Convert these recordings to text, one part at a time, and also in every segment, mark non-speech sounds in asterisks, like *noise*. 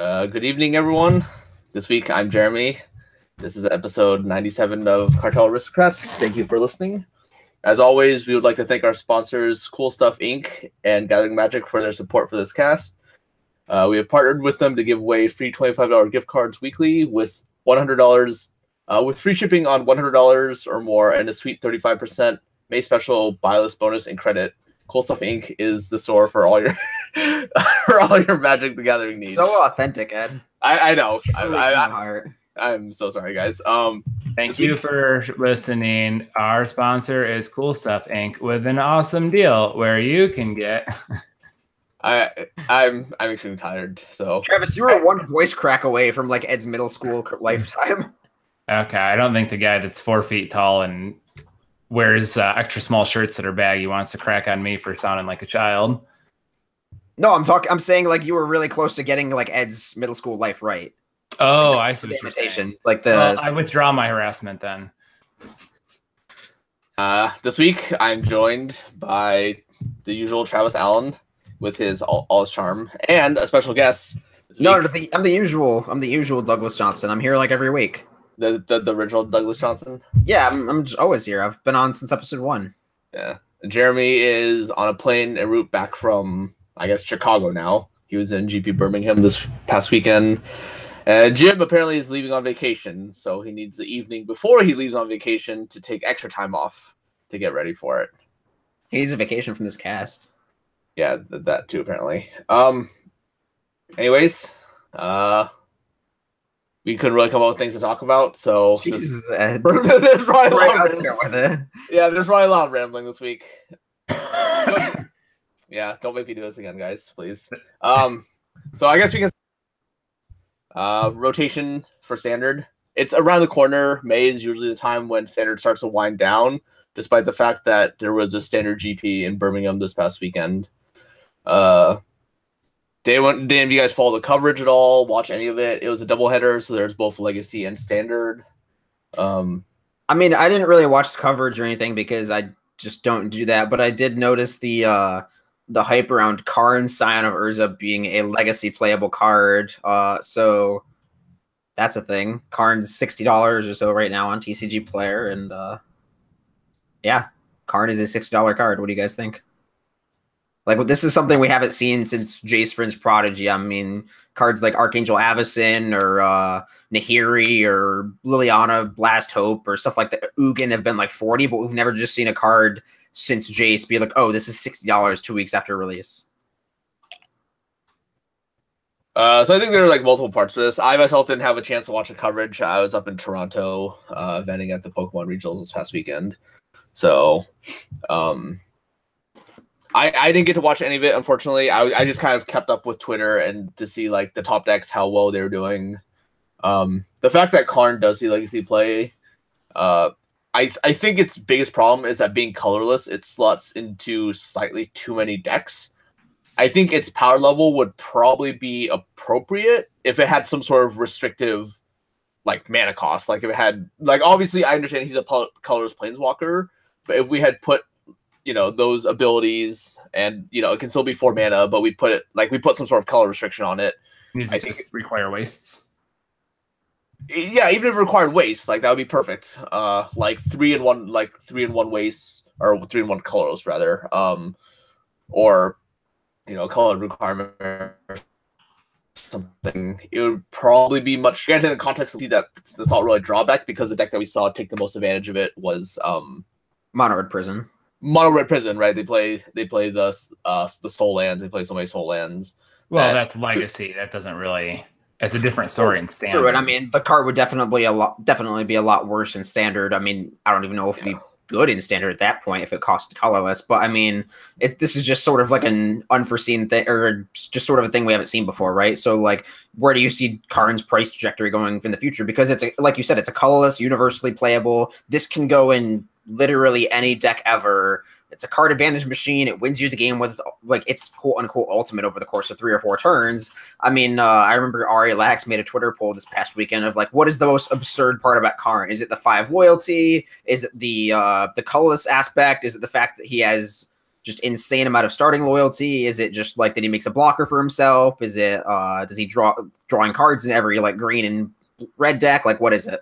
Uh, good evening, everyone. This week I'm Jeremy. This is episode 97 of Cartel Aristocrats. Thank you for listening. As always, we would like to thank our sponsors, Cool Stuff Inc. and Gathering Magic, for their support for this cast. Uh, we have partnered with them to give away free $25 gift cards weekly with $100 uh, with free shipping on $100 or more and a sweet 35% May special buy list bonus and credit. Cool Stuff Inc. is the store for all your *laughs* for all your Magic the Gathering needs. So authentic, Ed. I, I know. I, I, I, heart. I'm so sorry, guys. Um, Thank you week- for listening. Our sponsor is Cool Stuff Inc. with an awesome deal where you can get. *laughs* I I'm I'm extremely tired. So Travis, you were one voice crack away from like Ed's middle school lifetime. Okay, I don't think the guy that's four feet tall and wears uh, extra small shirts that are baggy wants to crack on me for sounding like a child. No, I'm talking. I'm saying like you were really close to getting like Ed's middle school life right. Oh, I see The what you're saying. imitation, like the Well, I withdraw my harassment then. uh, this week I'm joined by the usual Travis Allen with his all, all his charm and a special guest. This no, the, I'm the usual. I'm the usual Douglas Johnson. I'm here like every week. The, the the original Douglas Johnson. Yeah, I'm, I'm always here. I've been on since episode one. Yeah, Jeremy is on a plane en route back from I guess Chicago now. He was in GP Birmingham this past weekend. And Jim apparently is leaving on vacation, so he needs the evening before he leaves on vacation to take extra time off to get ready for it. He needs a vacation from this cast. yeah th- that too apparently um anyways uh we couldn't really come up with things to talk about so this- Jesus, Ed. *laughs* there's probably a Right lot of there with it. yeah there's probably a lot of rambling this week. *laughs* Yeah don't make me do this again guys please. Um so i guess we can uh rotation for standard. It's around the corner. May is usually the time when standard starts to wind down despite the fact that there was a standard gp in birmingham this past weekend. Uh they any of you guys follow the coverage at all watch any of it it was a doubleheader so there's both legacy and standard um I mean, I didn't really watch the coverage or anything because I just don't do that. But I did notice the uh the hype around Karn Scion of Urza being a legacy playable card. Uh, so that's a thing. Karn's sixty dollars or so right now on TCG Player, and uh, yeah, Karn is a sixty dollar card. What do you guys think? Like, well, this is something we haven't seen since Jace Vryn's Prodigy. I mean, cards like Archangel Avacyn or uh, Nahiri or Liliana Blast Hope or stuff like that. Ugin have been like 40, but we've never just seen a card since Jace be like, oh, this is $60 two weeks after release. Uh, so I think there are like multiple parts to this. I myself didn't have a chance to watch the coverage. I was up in Toronto, uh, eventing at the Pokemon regionals this past weekend. So, um, I I didn't get to watch any of it. Unfortunately, I I just kind of kept up with Twitter and to see like the top decks how well they were doing. Um, the fact that Karn does see legacy play, uh, I I think its biggest problem is that being colorless, it slots into slightly too many decks. I think its power level would probably be appropriate if it had some sort of restrictive, like mana cost. Like if it had, like obviously I understand he's a colorless planeswalker, but if we had put, you know, those abilities and you know it can still be four mana, but we put it like we put some sort of color restriction on it. Needs I to think- just require wastes. Yeah, even if it required waste, like that would be perfect. Uh, like three and one, like three and one waste or three and one colorless rather. Um, or you know, color requirement or something. It would probably be much. Granted, in the context of that, it's it's not really a drawback because the deck that we saw take the most advantage of it was um Mono Red Prison. Mono Red Prison, right? They play they play the uh the Sol lands. They play so many Sol lands. Well, that- that's legacy. That doesn't really. It's a different story in standard. True, and I mean, the card would definitely a lot, definitely be a lot worse in standard. I mean, I don't even know if it'd be good in standard at that point if it cost colorless. But I mean, if this is just sort of like an unforeseen thing, or just sort of a thing we haven't seen before, right? So, like, where do you see Karn's price trajectory going in the future? Because it's a, like you said, it's a colorless, universally playable. This can go in literally any deck ever. It's a card advantage machine. It wins you the game with like its quote unquote ultimate over the course of three or four turns. I mean, uh, I remember Ari Lax made a Twitter poll this past weekend of like, what is the most absurd part about Karn? Is it the five loyalty? Is it the uh, the colorless aspect? Is it the fact that he has just insane amount of starting loyalty? Is it just like that he makes a blocker for himself? Is it uh does he draw drawing cards in every like green and red deck? Like what is it?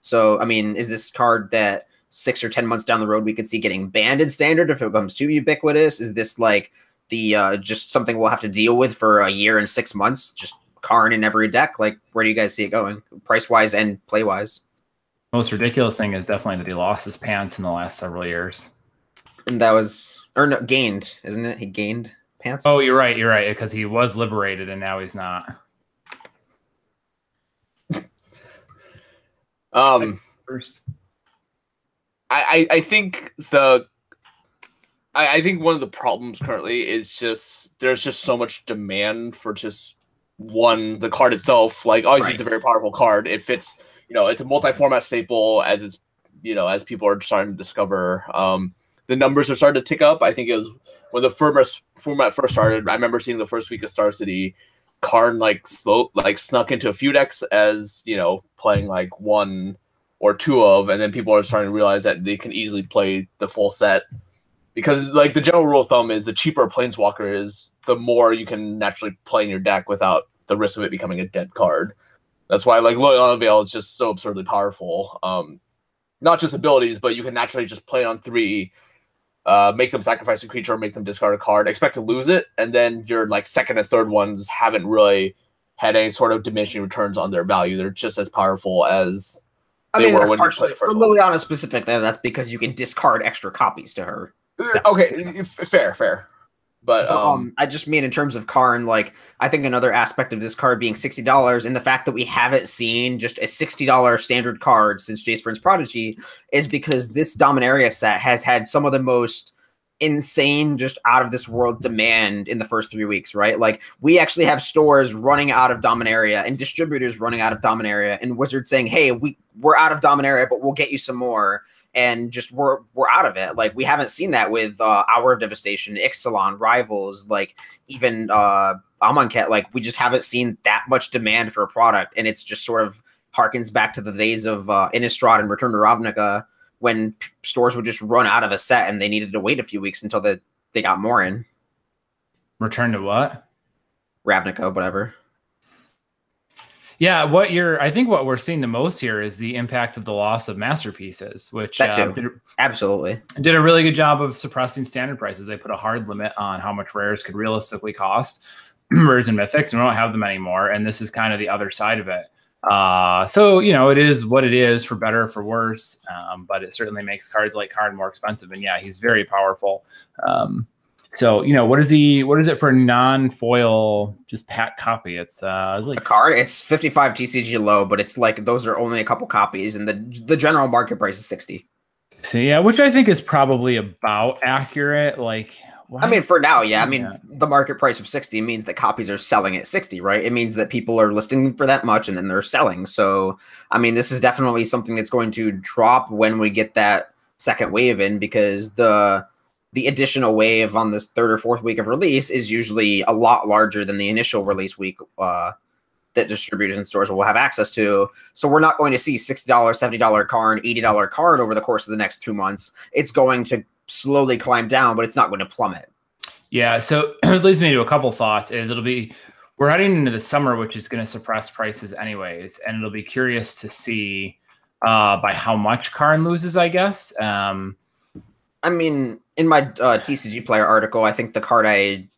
So I mean, is this card that six or ten months down the road we could see getting banned in standard if it becomes too ubiquitous? Is this like the uh just something we'll have to deal with for a year and six months? Just Karn in every deck? Like where do you guys see it going, price wise and play wise? Most ridiculous thing is definitely that he lost his pants in the last several years. And that was or no, gained, isn't it? He gained pants. Oh, you're right. You're right because he was liberated and now he's not. *laughs* Um, First, I, I think the I, I think one of the problems currently is just there's just so much demand for just one the card itself. Like obviously it's a very powerful card. It fits, you know, it's a multi-format staple as it's you know as people are starting to discover. Um, the numbers are starting to tick up. I think it was when the format format first started. I remember seeing the first week of Star City, Karn like slow like snuck into a few decks as you know playing like one or two of, and then people are starting to realize that they can easily play the full set because like the general rule of thumb is the cheaper planeswalker is, the more you can naturally play in your deck without the risk of it becoming a dead card. That's why like Loyal Veil is just so absurdly powerful. Um, not just abilities, but you can naturally just play on three, uh, make them sacrifice a creature, make them discard a card, expect to lose it, and then your like second and third ones haven't really had any sort of diminishing returns on their value. They're just as powerful as I mean, that's partially for. Liliana specifically. That's because you can discard extra copies to her. Okay, fair, fair. But um, um, I just mean in terms of Karn, like I think another aspect of this card being sixty dollars and the fact that we haven't seen just a sixty dollar standard card since Jace Vryn's Prodigy is because this Dominaria set has had some of the most insane, just out of this world demand in the first three weeks, right? Like we actually have stores running out of Dominaria and distributors running out of Dominaria and Wizards saying, "Hey, we we're out of Dominaria, but we'll get you some more." and just we're we're out of it. Like we haven't seen that with uh, Hour of Devastation, Ixalan, Rivals, like even uh Amonkhet. Like we just haven't seen that much demand for a product, and it's just sort of harkens back to the days of uh, Innistrad and Return to Ravnica when stores would just run out of a set and they needed to wait a few weeks until the, they got more in return to what? Ravnica, whatever. Yeah, what you're I think what we're seeing the most here is the impact of the loss of masterpieces, which uh, did, Absolutely. did a really good job of suppressing standard prices. They put a hard limit on how much rares could realistically cost. *clears throat* rares and mythics, and we don't have them anymore. And this is kind of the other side of it. Uh, so you know, it is what it is for better or for worse. Um, but it certainly makes cards like Karn more expensive. And yeah, he's very powerful. Um, so you know, what is he? What is it for non-foil, just pat copy? It's uh it's like A card, it's 55 TCG low, but it's like those are only a couple copies, and the the general market price is 60. So yeah, which I think is probably about accurate. Like, I mean, for now, yeah. I mean, Yeah. the market price of 60 means that copies are selling at 60, right? It means that people are listing for that much and then they're selling. So, I mean, this is definitely something that's going to drop when we get that second wave in because the the additional wave on this third or fourth week of release is usually a lot larger than the initial release week uh, that distributors and stores will have access to. So we're not going to see $60, $70 card, $80 card over the course of the next two months. It's going to slowly climb down, but it's not going to plummet. Yeah, so *clears throat* it leads me to a couple thoughts. Is it'll be we're heading into the summer, which is going to suppress prices anyways, and it'll be curious to see uh, by how much Karn loses. I guess. Um, I mean, in my uh, TCG player article, I think the card I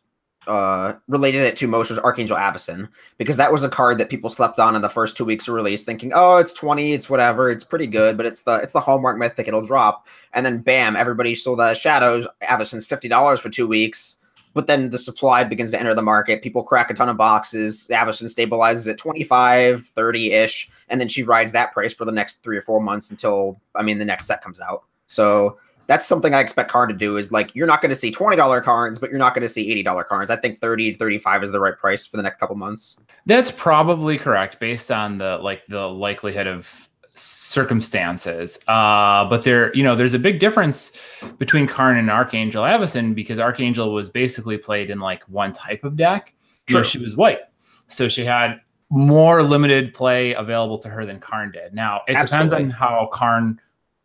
uh, related it to most was Archangel Avacyn because that was a card that people slept on in the first two weeks of release, thinking, "Oh, it's twenty, it's whatever, it's pretty good," but it's the it's the hallmark mythic, it'll drop, and then bam, everybody sold as shadows. Avacyn's fifty dollars for two weeks, but then the supply begins to enter the market. People crack a ton of boxes. Avacyn stabilizes at 25, 30 ish, and then she rides that price for the next three or four months until I mean the next set comes out. So that's something I expect Karn to do is like you're not going to see $20 cards, but you're not going to see $80 cards. I think 30 35 is the right price for the next couple months. that's probably correct based on the like the likelihood of circumstances. Uh, but there, you know, there's a big difference between Karn and Archangel Avacyn because Archangel was basically played in like one type of deck. You know, she was white, so she had more limited play available to her than Karn did. Now it depends on how Karn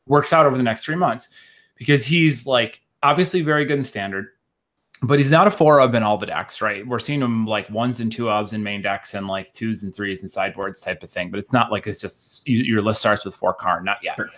works out over the next three months because he's like obviously very good in standard. but he's not a four of in all the decks, right? We're seeing him like ones and two ofs in main decks and like twos and threes and sideboards type of thing. But it's not like it's just you, your list starts with four Karn, not yet. Sure.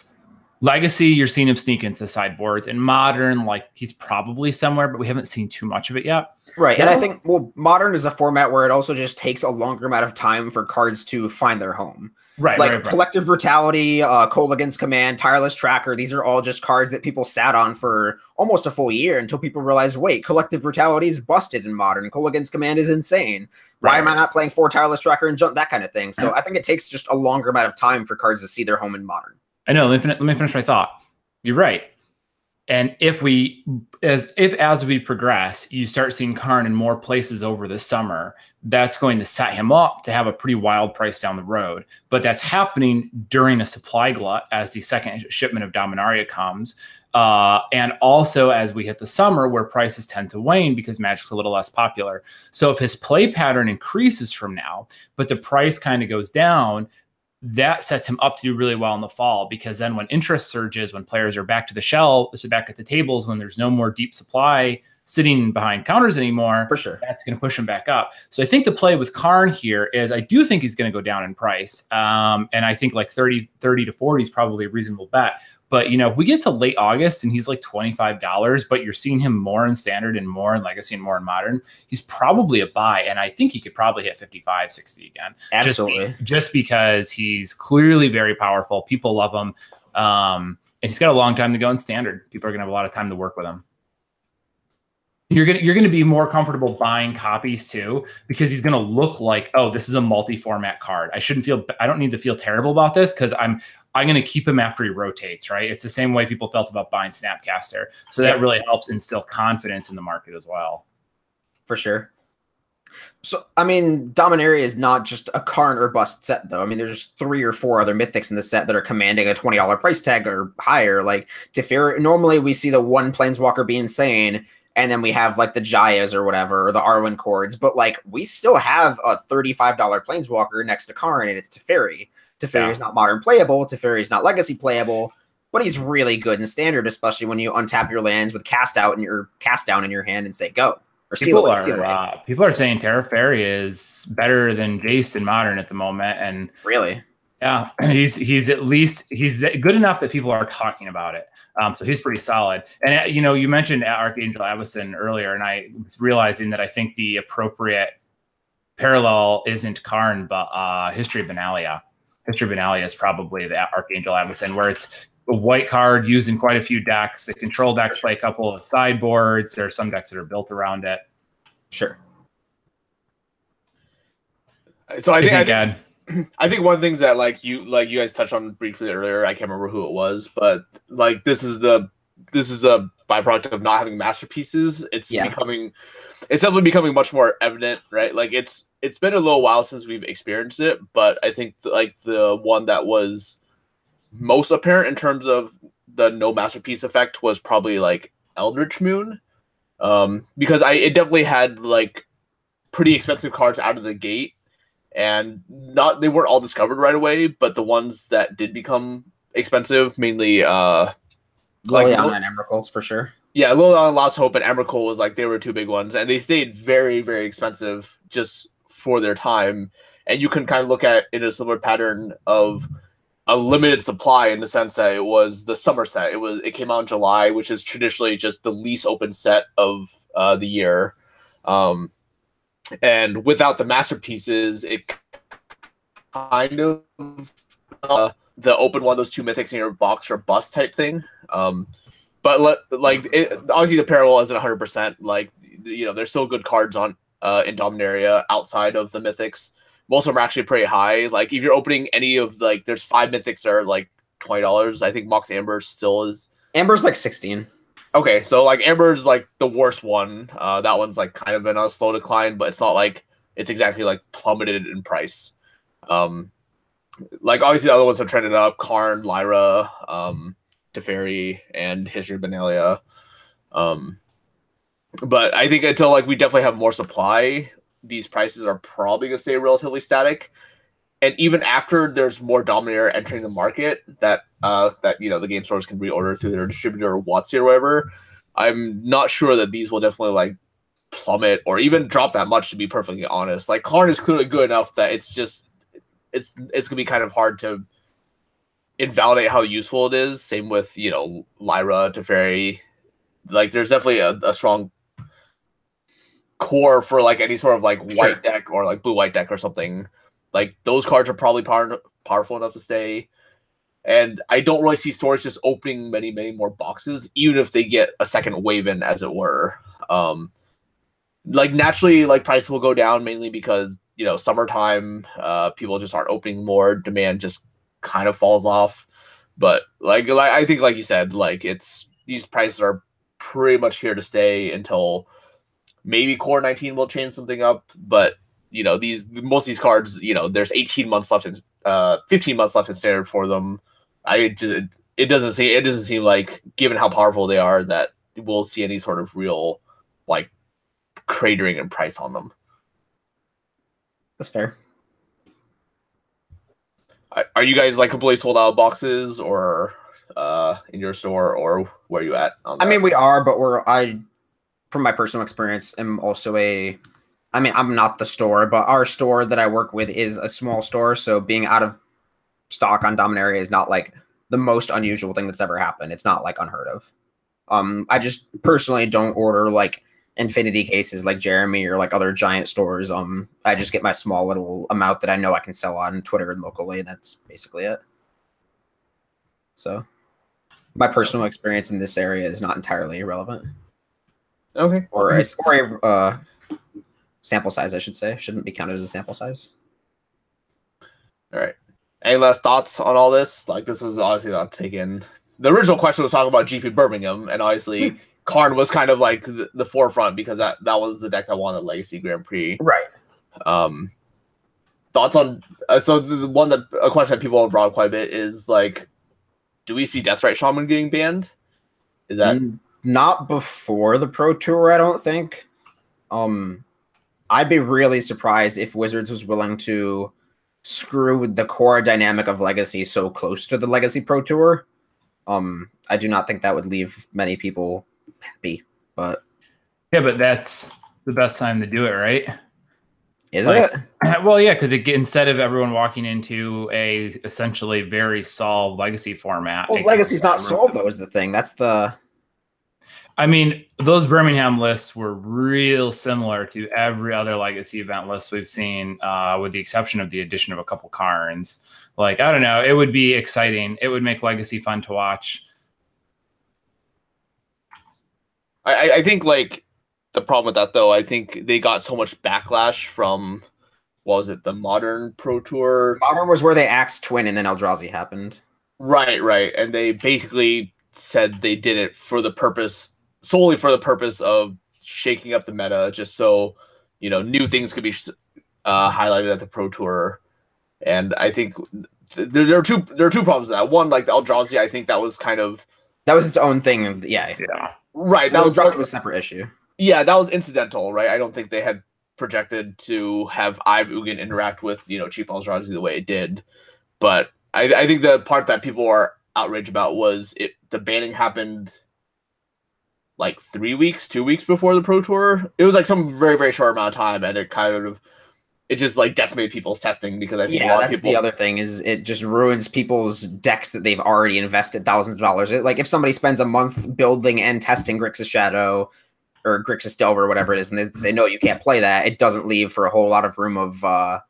Legacy, you're seeing him sneak into sideboards. And modern, like he's probably somewhere, but we haven't seen too much of it yet. Right. And I think well, modern is a format where it also just takes a longer amount of time for cards to find their home. Right. Like right, right. collective brutality, uh Kolaghan's command, tireless tracker, these are all just cards that people sat on for almost a full year until people realized, wait, collective brutality is busted in modern. Kolaghan's command is insane. Why right. am I not playing four tireless tracker and jump that kind of thing? So I think it takes just a longer amount of time for cards to see their home in modern. I know. Let me, let me finish my thought. You're right. And if we, as if as we progress, you start seeing Karn in more places over the summer, that's going to set him up to have a pretty wild price down the road. But that's happening during a supply glut as the second shipment of Dominaria comes. Uh, and also as we hit the summer where prices tend to wane because Magic's a little less popular. So if his play pattern increases from now, but the price kind of goes down, that sets him up to do really well in the fall because then when interest surges, when players are back to the shell, so back at the tables, when there's no more deep supply sitting behind counters anymore, for sure, that's going to push him back up. So I think the play with Karn here is I do think he's going to go down in price, um, and I think like 30, 30 to 40 is probably a reasonable bet. But you know, if we get to late August and he's like twenty five dollars, but you're seeing him more in standard and more in legacy and more in modern, he's probably a buy, and I think he could probably hit 55, 60 again. Absolutely, just, be, just because he's clearly very powerful. People love him, um, and he's got a long time to go in standard. People are gonna have a lot of time to work with him you're gonna you're gonna be more comfortable buying copies too because he's gonna look like oh this is a multi-format card. I shouldn't feel i don't need to feel terrible about this because i'm i'm gonna keep him after he rotates right? It's the same way people felt about buying snapcaster. So that really helps instill confidence in the market as well. For sure. So I mean, Dominaria is not just a Karn or bust set, though. I mean, there's three or four other mythics in the set that are commanding a twenty dollar price tag or higher. Like Teferi, normally we see the one Planeswalker be insane, and then we have like the Jayas or whatever, or the Arlinn Kords. But like we still have a $35 Planeswalker next to Karn, and it's Teferi. Teferi yeah. is not modern playable, Teferi is not legacy playable, but he's really good in standard, especially when you untap your lands with cast out and your cast down in your hand and say go. Or people are uh, people are saying Teferi is better than Jace in modern at the moment, and really, yeah, *clears throat* he's he's at least he's good enough that people are talking about it. Um, so he's pretty solid. And uh, you know, you mentioned Archangel Avacyn earlier, and I was realizing that I think the appropriate parallel isn't Karn, but uh, History of Benalia. History of Benalia is probably the Archangel Avacyn, where it's a white card used in quite a few decks. The control decks play a couple of sideboards. There are some decks that are built around it. Sure. So I think, think I, I think one of the things that like you like you guys touched on briefly earlier, I can't remember who it was, but like this is the this is a byproduct of not having masterpieces. It's yeah. becoming it's definitely becoming much more evident, right? Like it's it's been a little while since we've experienced it, but I think like the one that was most apparent in terms of the no masterpiece effect was probably like Eldritch Moon. Um because I it definitely had like pretty expensive cards out of the gate and not they weren't all discovered right away, but the ones that did become expensive, mainly uh like and Emrakul's for sure. Yeah, Liliana, Lost Hope, and Emrakul was like they were two big ones, and they stayed very, very expensive just for their time. And you can kind of look at it in a similar pattern of a limited supply in the sense that it was the summer set. It was it came out in July, which is traditionally just the least open set of uh, the year. Um, and without the masterpieces, it kind of uh, the open one, those two mythics in your box or bust type thing. Um, but let, like it, obviously the parallel isn't 100. percent Like you know, there's still good cards on uh, in Dominaria outside of the mythics. Most of them are actually pretty high. Like if you're opening any of like, there's five mythics that are like twenty dollars. I think Mox Amber still is. Amber's like sixteen. Okay, so like Amber's like the worst one. Uh, that one's like kind of in a slow decline, but it's not like it's exactly like plummeted in price. Um, like obviously the other ones have trended up: Karn, Lyra, um, Teferi, and History of Benalia. Um, but I think until like we definitely have more supply, these prices are probably gonna stay relatively static and even after there's more Dominaria entering the market that uh that you know the game stores can reorder through their distributor or WotC or whatever, I'm not sure that these will definitely like plummet or even drop that much to be perfectly honest. Like Karn is clearly good enough that it's just it's it's gonna be kind of hard to invalidate how useful it is. Same with, you know, Lyra, Teferi. Like there's definitely a, a strong core for like any sort of like white Sure. deck or like blue white deck or something. Like those cards are probably power, powerful enough to stay. And I don't really see storage just opening many, many more boxes, even if they get a second wave in, as it were. Um, like naturally, like price will go down mainly because you know summertime, uh, people just aren't opening more. Demand just kind of falls off. But like, like I think, like you said, like it's these prices are pretty much here to stay until maybe Core 19 will change something up. But you know, these most of these cards, you know, there's 18 months left in, uh, 15 months left in standard for them. I just it doesn't seem it doesn't seem like given how powerful they are that we'll see any sort of real like cratering in price on them. That's fair. Are- you guys like completely sold out of boxes or uh in your store or where you at? On I mean, we are, but we're I, from my personal experience, am also a. I mean, I'm not the store, but our store that I work with is a small store, so being out of stock on Dominaria is not like the most unusual thing that's ever happened. It's not like unheard of. Um, I just personally don't order like infinity cases like Jeremy or like other giant stores. Um, I just get my small little amount that I know I can sell on Twitter and locally. That's basically it. So, my personal experience in this area is not entirely irrelevant, okay. or a, or a uh, sample size, I should say, shouldn't be counted as a sample size. All right. Any last thoughts on all this? Like, this is obviously not taken. The original question was talking about GP Birmingham, and obviously Karn was kind of like the, the forefront because that that was the deck that won the Legacy Grand Prix. Right. Um, thoughts on uh, so the, one that a question that people have brought quite a bit is like, do we see Deathrite Shaman getting banned? Is that Mm, not before the Pro Tour, I don't think. Um, I'd be really surprised if Wizards was willing to screw the core dynamic of Legacy so close to the Legacy Pro Tour. Um, I do not think that would leave many people happy. But Yeah, but that's the best time to do it, right? is Like- it? *clears throat* well, yeah, because instead of everyone walking into a essentially very solved legacy format, Well, Legacy's not solved though. Is the thing. That's the I mean, those Birmingham lists were real similar to every other legacy event list we've seen, uh, with the exception of the addition of a couple Karns. Like, I don't know, it would be exciting. It would make legacy fun to watch. I, I- I think like the problem with that though, I think they got so much backlash from what was it, the modern pro tour? modern was where they axed Twin and then Eldrazi happened. Right, right. And they basically said they did it for the purpose solely for the purpose of shaking up the meta just so, you know, new things could be uh, highlighted at the pro tour. And I think th- there, there are two there are two problems with that. One, like the Eldrazi, I think that was kind of That was its own thing. Yeah, Yeah. right. that That was, was Eldrazi was a separate issue. yeah, that was incidental, right? I don't think they had projected to have Ive Ugin interact with you know cheap Eldrazi the way it did, but I, I think the part that people are outraged about was it the banning happened like three weeks, two weeks before the Pro Tour. It was like some very very short amount of time, and it kind of it just like decimated people's testing because I think a Yeah, lot that's of people the other thing is it just ruins people's decks that they've already invested thousands of dollars. It, like if somebody spends a month building and testing Grixis Shadow or Grixis Delver or whatever it is, and they say no, you can't play that, it doesn't leave for a whole lot of room of uh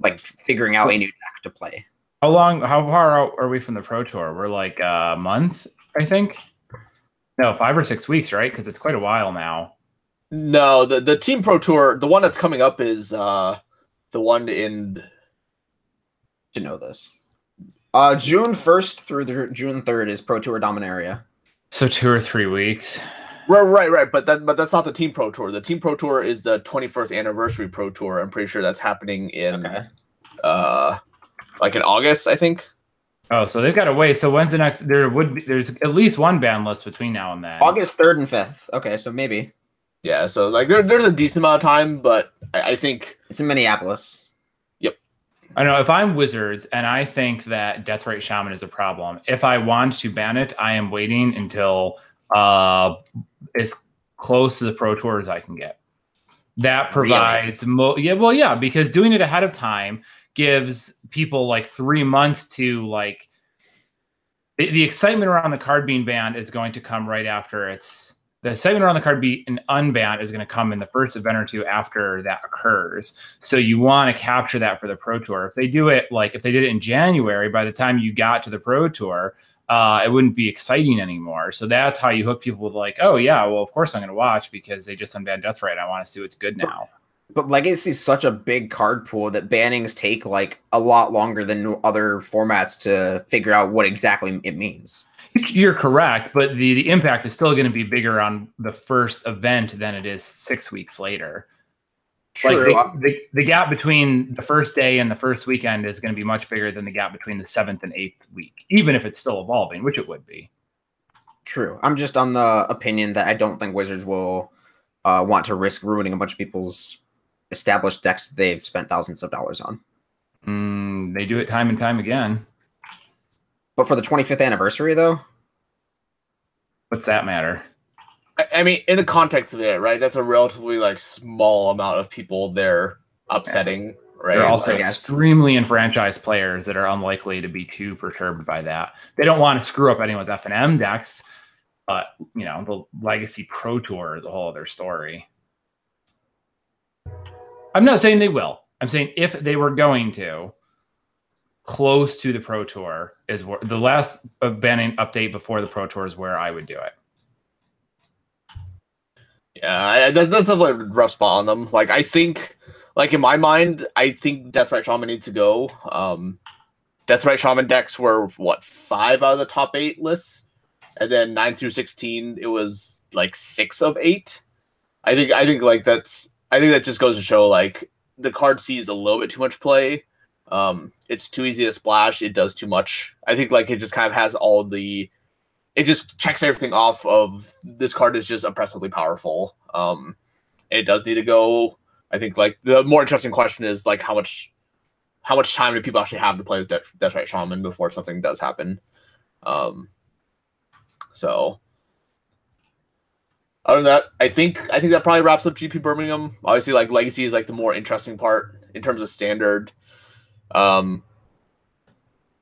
like figuring out a new deck to play. How long, how far out are we from the Pro Tour? We're like a month, I think. No, five or six weeks, right? Because it's quite a while now. no the the Team Pro Tour. The one that's coming up is uh the one in To know this. Uh June first through the June third is Pro Tour Dominaria. So two or three weeks. Right, right, right. But that, but that's not the Team Pro Tour. The Team Pro Tour is the 21st anniversary Pro Tour. I'm pretty sure that's happening in, Okay. uh, like in August, I think. Oh, so they've got to wait. So when's the next? There would be, there's at least one ban list between now and then. August third and fifth. Okay, so maybe. Yeah, so like there, there's a decent amount of time, but I, I think It's in Minneapolis. Yep. I know if I'm Wizards and I think that Deathrite Shaman is a problem, if I want to ban it, I am waiting until uh, as close to the Pro Tour as I can get. That provides really? mo- yeah, well, yeah, because doing it ahead of time gives people like three months to like the, the excitement around the card being banned is going to come right after it's the segment around the card being unbanned is going to come in the first event or two after that occurs. So you want to capture that for the Pro Tour. If they do it like if they did it in January, by the time you got to the Pro Tour, uh, it wouldn't be exciting anymore. So that's how you hook people with like, oh yeah, well of course I'm going to watch because they just unbanned Death Deathrite. I want to see what's good now. But Legacy is such a big card pool that bannings take like a lot longer than other formats to figure out what exactly it means. You're correct, but the, the impact is still going to be bigger on the first event than it is six weeks later. True. Like the, the, the, gap between the first day and the first weekend is going to be much bigger than the gap between the seventh and eighth week, even if it's still evolving, which it would be. True. I'm just on the opinion that I don't think Wizards will uh, want to risk ruining a bunch of people's established decks that they've spent thousands of dollars on. Mm, they do it time and time again. But for the 25th anniversary, though, what's that matter? I, I mean, in the context of it, right? That's a relatively like small amount of people they're upsetting. Right. They're also extremely enfranchised players that are unlikely to be too perturbed by that. They don't want to screw up anyone with F and M decks, but you know the Legacy Pro Tour is a whole other story. I'm not saying they will. I'm saying if they were going to, close to the Pro Tour is where the last banning update before the Pro Tour is where I would do it. Yeah, that's, that's a rough spot on them. Like, I think, like in my mind, I think Deathrite Shaman needs to go. Um, Deathrite Shaman decks were what five out of the top eight lists, and then nine through sixteen, it was like six of eight. I think, I think like that's, I think that just goes to show like the card sees a little bit too much play um, it's too easy to splash. It does too much. I think like it just kind of has all the. It just checks everything off of this card is just oppressively powerful. Um, it does need to go. I think like the more interesting question is like how much, how much time do people actually have to play with Death, Deathrite Shaman before something does happen? Um, so other than that, I think I think that probably wraps up GP Birmingham. Obviously, like Legacy is like the more interesting part in terms of standard. Um,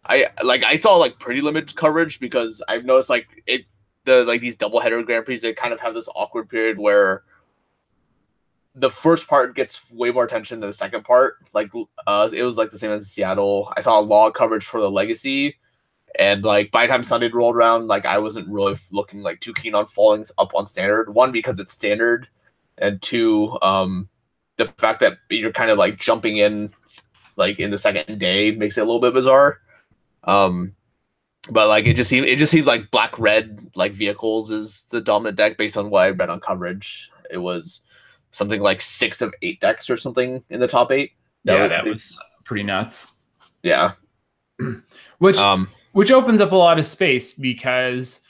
I like I saw like pretty limited coverage because I've noticed like it the like these double header Grand Prix they kind of have this awkward period where the first part gets way more attention than the second part. Like uh it was like the same as Seattle. I saw a lot of coverage for the legacy. And like by the time Sunday rolled around, like I wasn't really looking like too keen on falling up on standard. One because it's standard, and two, um, the fact that you're kind of like jumping in like in the second day makes it a little bit bizarre. Um, but like it just seemed it just seemed like black red like vehicles is the dominant deck based on what I read on coverage. It was something like six of eight decks or something in the top eight. That yeah, was, that was pretty nuts. Yeah, *clears throat* which um, which opens up a lot of space because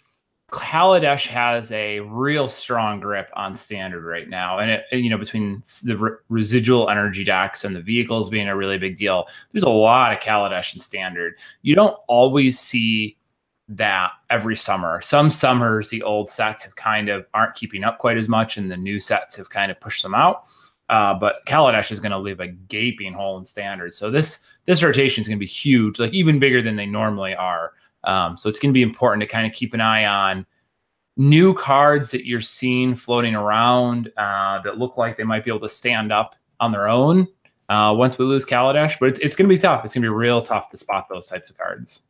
Kaladesh has a real strong grip on standard right now, and it, you know between the re- residual energy decks and the vehicles being a really big deal, there's a lot of Kaladesh in standard. You don't always see that every summer. Some summers the old sets have kind of aren't keeping up quite as much, and the new sets have kind of pushed them out. Uh, but Kaladesh is going to leave a gaping hole in standard. So this this rotation is going to be huge, like even bigger than they normally are. Um, so it's going to be important to kind of keep an eye on new cards that you're seeing floating around uh, that look like they might be able to stand up on their own uh, once we lose Kaladesh. But it's, it's going to be tough. It's going to be real tough to spot those types of cards.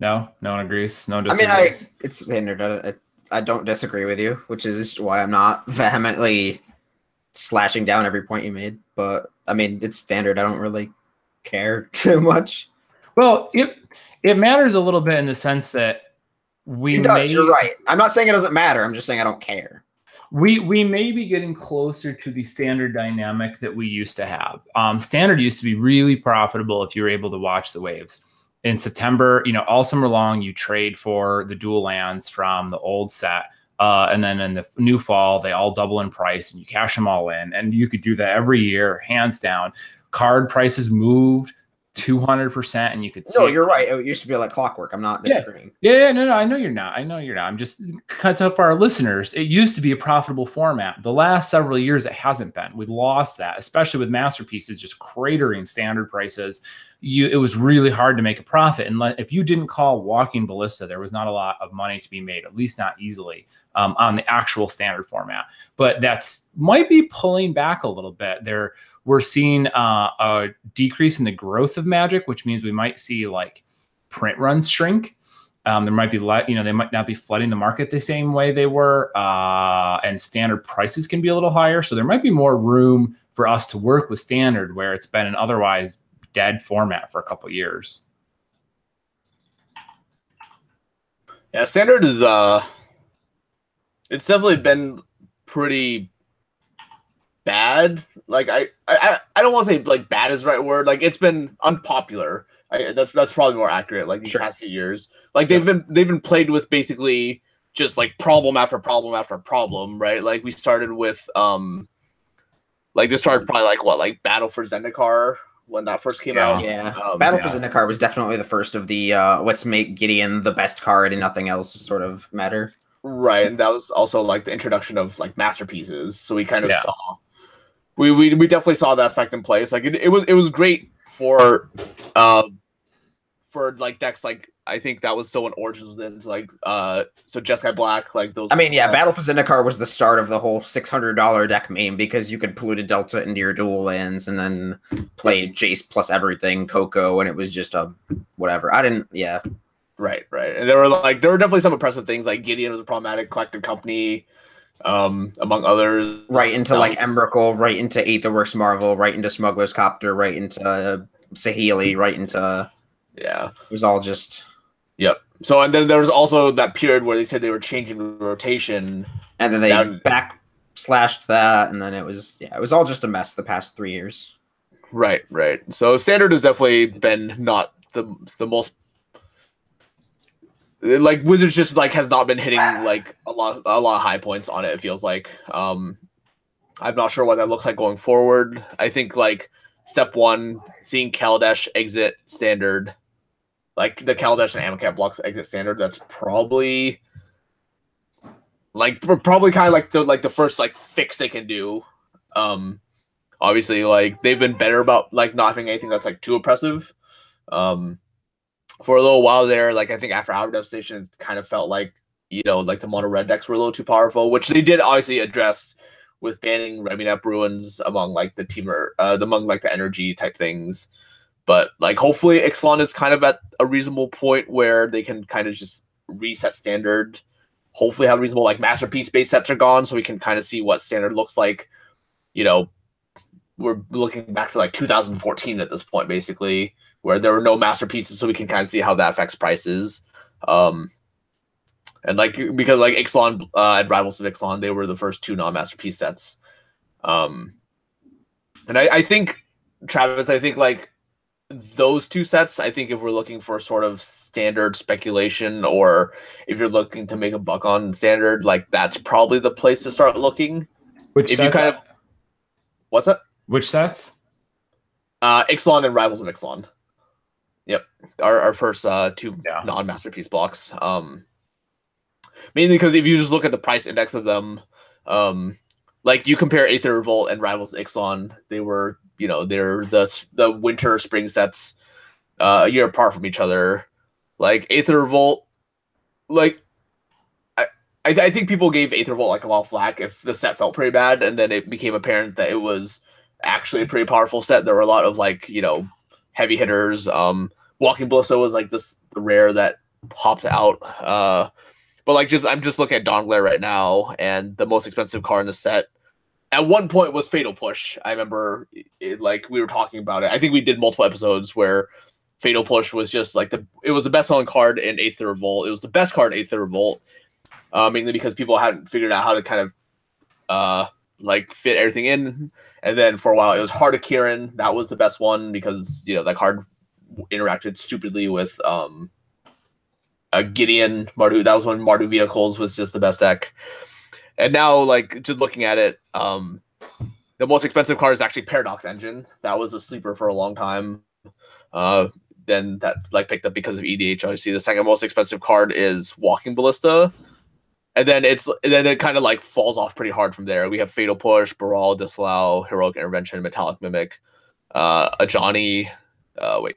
No, no one agrees. No, I mean, I it's standard. I, I don't disagree with you, which is why I'm not *laughs* vehemently slashing down every point you made. But I mean, it's standard. I don't really care *laughs* too much. Well, it it matters a little bit in the sense that we it does. May, you're right. I'm not saying it doesn't matter. I'm just saying I don't care. We we may be getting closer to the standard dynamic that we used to have. Um, standard used to be really profitable if you were able to watch the waves. In September, you know, all summer long, you trade for the dual lands from the old set. Uh, and then in the new fall, they all double in price and you cash them all in. And you could do that every year, hands down. Card prices moved 200% and you could see No, you're right. It used to be like clockwork. I'm not Yeah. disagreeing. Yeah, yeah, no, no, I know you're not. I know you're not. I'm just cut up our listeners. It used to be a profitable format. The last several years, it hasn't been. We've lost that, especially with masterpieces just cratering standard prices. You, it was really hard to make a profit, and if you didn't call Walking Ballista, there was not a lot of money to be made, at least not easily um, on the actual standard format. But that's might be pulling back a little bit. There, we're seeing uh, a decrease in the growth of Magic, which means we might see like print runs shrink. Um, there might be, you know, they might not be flooding the market the same way they were, uh, and standard prices can be a little higher. So there might be more room for us to work with standard where it's been an otherwise dead format for a couple years. Yeah, standard is uh it's definitely been pretty bad. Like I I I don't want to say like bad is the right word. Like it's been unpopular. I, that's that's probably more accurate. Like these Sure. past few years, like they've been they've been played with basically just like problem after problem after problem, right? Like we started with um, like this started probably like what like Battle for Zendikar when that first came Yeah. out. Yeah. Um, Battle yeah. for Zendikar was definitely the first of the uh, let's make Gideon the best card and nothing else sort of matter. Right, and that was also like the introduction of like masterpieces. So we kind of Yeah. saw, we, we we definitely saw that effect in place. Like it, it was it was great for, uh, for like decks like I think that was so when Origins was like uh so Jeskai Black like those. I mean, yeah, uh, Battle for Zendikar was the start of the whole six hundred dollar deck meme because you could pollute a Delta into your dual lands and then play Jace plus everything, Coco, and it was just a whatever. I didn't, yeah, Right, right, and there were like there were definitely some impressive things like Gideon was a problematic collected company, um among others. right into That like Emrakul, right into Aetherworks Marvel, right into Smuggler's Copter, right into uh, Saheeli, right into yeah. it was all just Yep. So and then there was also that period where they said they were changing the rotation and then they Down- back slashed that, and then it was yeah, it was all just a mess the past three years. Right, right. So standard has definitely been not the the most like Wizards just like has not been hitting like a lot a lot of high points on it. It feels like um I'm not sure what that looks like going forward. I think like step one, seeing Kaladesh exit standard, like the Kaladesh and Amonkhet blocks exit standard. That's probably like probably kind of like the like the first like fix they can do. Um, obviously like they've been better about like not having anything that's like too oppressive um for a little while there like i think after our devastation it kind of felt like you know like the mono red decks were a little too powerful which they did obviously address with banning Ramunap Ruins among like the teamer uh among like the energy type things but like hopefully ixalan is kind of at a reasonable point where they can kind of just reset standard hopefully have reasonable like masterpiece base sets are gone so we can kind of see what standard looks like you know we're looking back to like 2014 at this point, basically, where there were no masterpieces, so we can kind of see how that affects prices. Um, and like because like Ixalan uh, and Rivals of Ixalan, they were the first two non-masterpiece sets. Um, and I, I think Travis, I think like those two sets, I think if we're looking for sort of standard speculation, or if you're looking to make a buck on standard, like that's probably the place to start looking. Which If you set- kind of- What's that? which sets? Uh, Ixalan and Rivals of Ixalan. Yep, our our first uh two Yeah. non masterpiece blocks. Um, mainly because if you just look at the price index of them, um, like you compare Aether Revolt and Rivals of Ixalan, they were you know they're the the winter spring sets, uh, a year apart from each other. Like Aether Revolt, like. I, I I think people gave Aether Revolt like a lot of flack if the set felt pretty bad, and then it became apparent that it was actually a pretty powerful set. There were a lot of like you know heavy hitters. Um, Walking Ballista was like this the rare that popped out. Uh, but like just I'm just looking at Dawn Glare right now, and the most expensive card in the set at one point was Fatal Push. I remember it, like we were talking about it. I think we did multiple episodes where Fatal Push was just like the it was the best selling card in Aether Revolt. It was the best card in Aether Revolt, uh, mainly because people hadn't figured out how to kind of uh like fit everything in. And then for a while it was Heart of Kiran. That was the best one because you know that card interacted stupidly with um a Gideon Mardu. That was when Mardu Vehicles was just the best deck. And now like just looking at it, um the most expensive card is actually Paradox Engine. That was a sleeper for a long time. Uh, then that's like picked up because of EDH. Obviously, the second most expensive card is Walking Ballista, and then it's and then it kind of like falls off pretty hard from there. We have Fatal Push, Baral, Disallow, Heroic Intervention, Metallic Mimic, uh, Ajani. Uh, wait,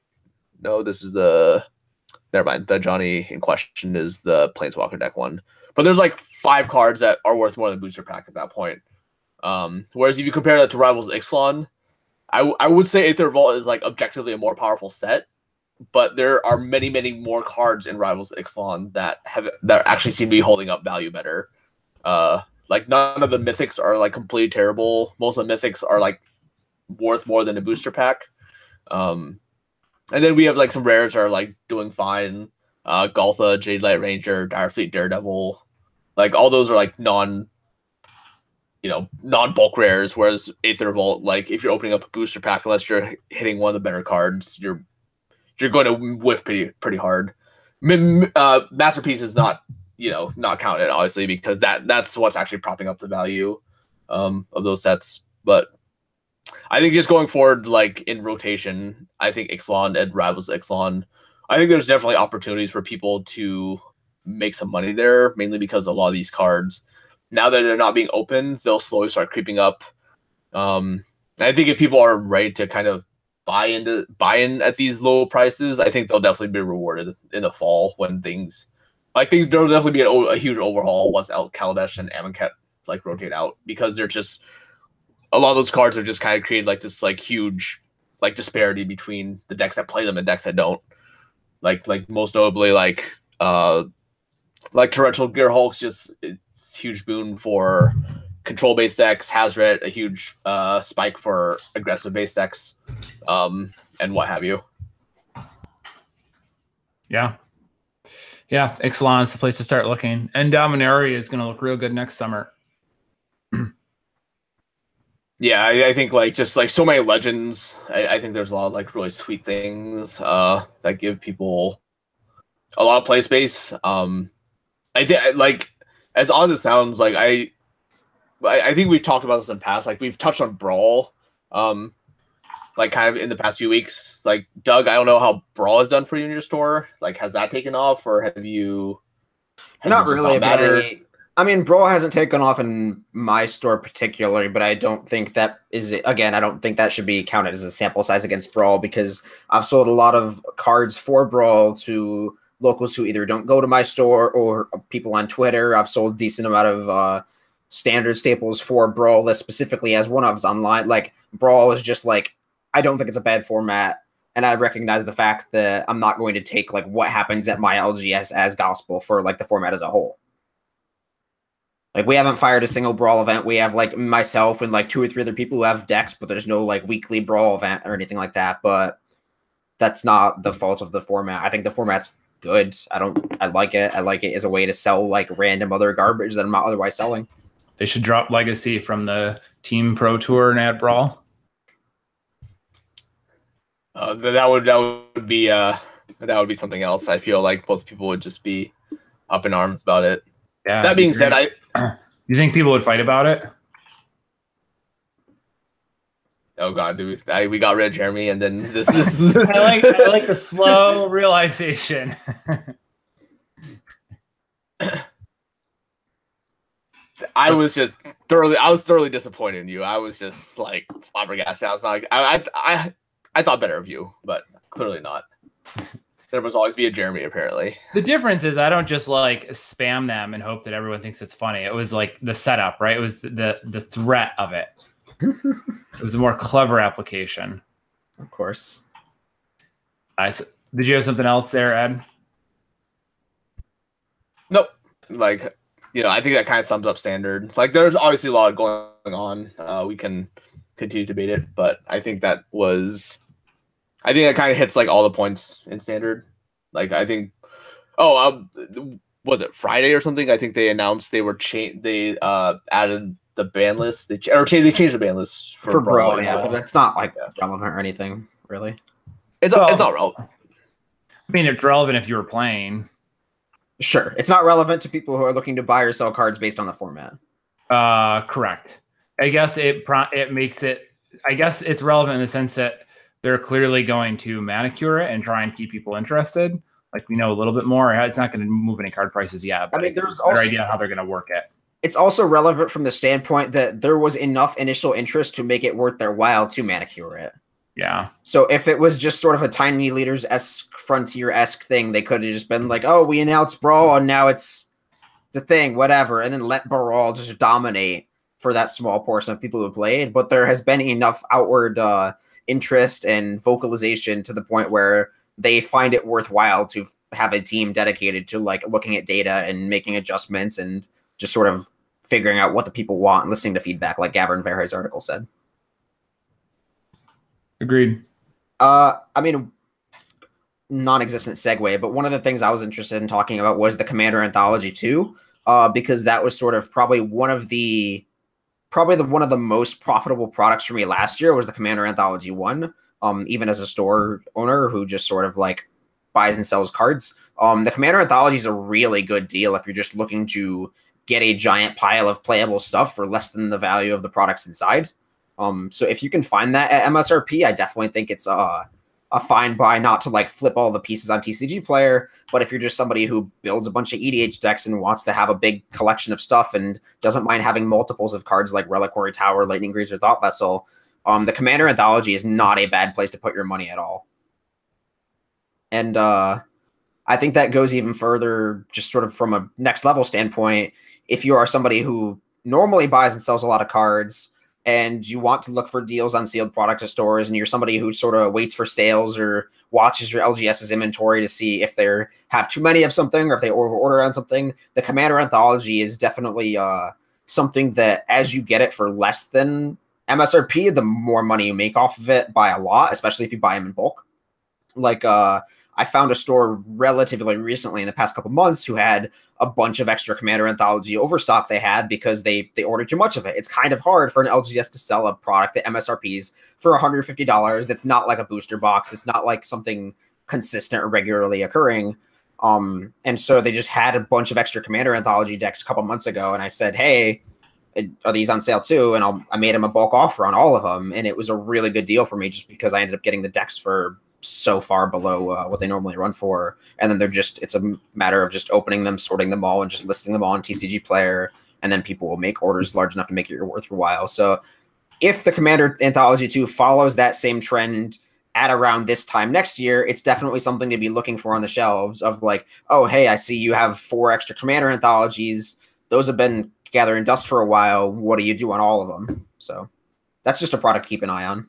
no, this is the. Never mind. The Ajani in question is the Planeswalker deck one. But there's like five cards that are worth more than booster pack at that point. Um, whereas if you compare that to Rivals Ixalan, I, w- I would say Aether Revolt is like objectively a more powerful set, but there are many, many more cards in Rivals Ixalan that have that actually seem to be holding up value better. Uh, like none of the mythics are like completely terrible. Most of the mythics are like worth more than a booster pack. Um, and then we have like some rares are like doing fine. Uh, Ghalta, Jadelight Ranger, Direfleet Daredevil, like all those are like non, you know, non bulk rares. Whereas Aether Revolt, like if you're opening up a booster pack, unless you're hitting one of the better cards, you're you're going to whiff pretty pretty hard. Uh, Masterpiece is not you know not counted obviously because that that's what's actually propping up the value um, of those sets. But I think just going forward, like in rotation, I think Ixalan and Rivals Ixalan. I think there's definitely opportunities for people to make some money there, mainly because a lot of these cards, now that they're not being open, they'll slowly start creeping up. Um, I think if people are ready to kind of buy into buy in at these low prices, I think they'll definitely be rewarded in the fall when things like things there'll definitely be a, huge overhaul once El Kaladesh and Amonkhet like rotate out because they're just a lot of those cards have just kind of created like this like huge like disparity between the decks that play them and decks that don't. Like like most notably like uh like torrential gearhulks just it's huge boon for control based decks, Hazoret, a huge uh spike for aggressive based decks, um, and what have you. Yeah. Yeah, Ixalan's the place to start looking. And Dominaria is to look real good next summer. Yeah, I, I, think like just like so many legends. I, I, think there's a lot of like really sweet things uh, that give people a lot of play space. Um, I think like as odd as it sounds, like I, I, I think we've talked about this in the past. Like we've touched on Brawl, um, like kind of in the past few weeks. Like Doug, I don't know how Brawl has done for you in your store. Like, has that taken off, or have you? Not really, but I, I mean, Brawl hasn't taken off in my store particularly, but I don't think that is again. I don't think that should be counted as a sample size against Brawl because I've sold a lot of cards for Brawl to locals who either don't go to my store or people on Twitter. I've sold decent amount of uh, standard staples for Brawl specifically as one ofs online. Like Brawl is just like I don't think it's a bad format, and I recognize the fact that I'm not going to take like what happens at my LGS as gospel for like the format as a whole. Like we haven't fired a single brawl event. We have like myself and like two or three other people who have decks, but there's no like weekly brawl event or anything like that. But that's not the fault of the format. I think the format's good. I don't. I like it. I like it as a way to sell like random other garbage that I'm not otherwise selling. They should drop Legacy from the Team Pro Tour and add Brawl. Uh, that would that would be uh that would be something else. I feel like most people would just be up in arms about it. Yeah. That being said, I *clears throat* you think people would fight about it? oh god, dude, I, we got rid of Jeremy, and then this. this *laughs* I like I like the slow *laughs* realization. *laughs* I was just thoroughly, I was thoroughly disappointed in you. I was just like flabbergasted. I was like, I, I, I, I thought better of you, but clearly not. There must always be a Jeremy, apparently. The difference is I don't just like spam them and hope that everyone thinks it's funny. It was like the setup, right? It was the the, the threat of it *laughs* it was a more clever application. Of course. I did you have something else there, Ed? Nope. Like, you know, I think that kind of sums up standard. Like, there's obviously a lot going on. Uh, we can continue to debate it, but I think that was, I think that kind of hits like all the points in standard. Like, I think, oh, um, was it Friday or something? I think they announced they were change. They uh added the ban list. They ch- or they changed the ban list for, for Brawl, Brawl, yeah, but it's not like yeah. relevant or anything really. It's well, it's not relevant. I mean, it's relevant if you were playing. Sure, it's not relevant to people who are looking to buy or sell cards based on the format. Uh, correct. I guess it pro- it makes it. I guess it's relevant in the sense that they're clearly going to manicure it and try and keep people interested. Like we know a little bit more. It's not going to move any card prices yet. I mean, there's also idea how they're going to work it. It's also relevant from the standpoint that there was enough initial interest to make it worth their while to manicure it. Yeah. So if it was just sort of a tiny leaders esque frontier esque thing, they could have just been like, "Oh, we announced Brawl, and now it's the thing, whatever," and then let Brawl just dominate for that small portion of people who played. But there has been enough outward uh, interest and vocalization to the point where they find it worthwhile to have a team dedicated to like looking at data and making adjustments and just sort of figuring out what the people want and listening to feedback, like Gavin Verhey's article said. Agreed. Uh, I mean, non-existent segue, but one of the things I was interested in talking about was the Commander Anthology 2, uh, because that was sort of probably one of the probably the one of the most profitable products for me last year was the Commander Anthology 1. Um, even as a store owner who just sort of like buys and sells cards. Um, the Commander Anthology is a really good deal if you're just looking to get a giant pile of playable stuff for less than the value of the products inside. Um, so if you can find that at MSRP, I definitely think it's a a fine buy not to like flip all the pieces on TCG Player, but if you're just somebody who builds a bunch of EDH decks and wants to have a big collection of stuff and doesn't mind having multiples of cards like Reliquary Tower, Lightning Greaves, or Thought Vessel, um, the Commander Anthology is not a bad place to put your money at all. And uh, I think that goes even further, just sort of from a next level standpoint. If you are somebody who normally buys and sells a lot of cards, and you want to look for deals on sealed product stores, and you're somebody who sort of waits for sales or watches your LGS's inventory to see if they have too many of something or if they over order on something, the Commander Anthology is definitely uh, something that as you get it for less than MSRP, the more money you make off of it by a lot, especially if you buy them in bulk. Like uh, I found a store relatively recently in the past couple months who had a bunch of extra Commander Anthology overstock they had because they they ordered too much of it. It's kind of hard for an LGS to sell a product that MSRPs for $150 that's not like a booster box. It's not like something consistent or regularly occurring. Um, and so they just had a bunch of extra Commander Anthology decks a couple months ago, and I said, "Hey, are these on sale too?" And I'll, I made them a bulk offer on all of them, and it was a really good deal for me just because I ended up getting the decks for so far below uh, what they normally run for, and then they're just it's a matter of just opening them, sorting them all, and just listing them all on TCG Player, and then people will make orders large enough to make it worth while. So if the Commander Anthology 2 follows that same trend at around this time next year, it's definitely something to be looking for on the shelves of like, oh, hey, I see you have four extra Commander anthologies. Those have been gathering dust for a while. What do you do on all of them? So that's just a product to keep an eye on.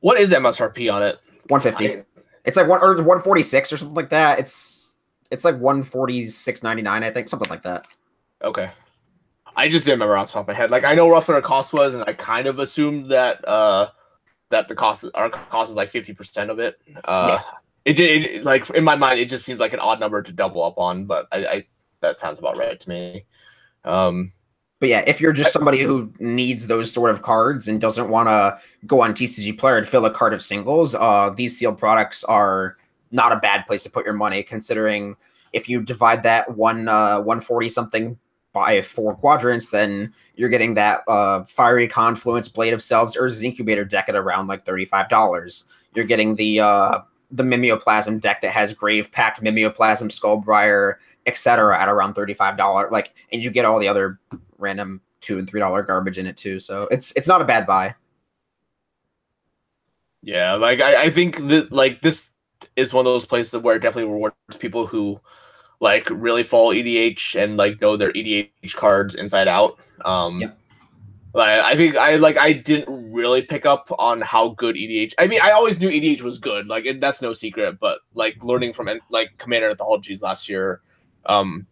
What is MSRP on it? 150. I, it's like one or 146 or something like that. It's it's like 146.99, I think, something like that. Okay. I just didn't remember off the top of my head. Like I know roughly what the cost was, and I kind of assumed that uh that the cost our cost is like fifty percent of it. Uh yeah. it, it like in my mind it just seemed like an odd number to double up on, but I, I that sounds about right to me. Um but yeah, if you're just somebody who needs those sort of cards and doesn't want to go on TCG Player and fill a card of singles, uh, these sealed products are not a bad place to put your money, considering if you divide that one uh, 140 something by four quadrants, then you're getting that uh, Fiery Confluence, Blade of Selves, or Incubator deck at around like $35. You're getting the uh, the Mimeoplasm deck that has Grave Pact, Mimeoplasm, Skullbriar, etc. at around $35. Like, and you get all the other random two and three dollar garbage in it too. So it's it's not a bad buy. Yeah, like I, I think that like this is one of those places where it definitely rewards people who like really follow EDH and like know their EDH cards inside out. Um yeah. Like I think I like I didn't really pick up on how good EDH. I mean, I always knew EDH was good. Like that's no secret. But like learning from like Commander Anthologies last year, um,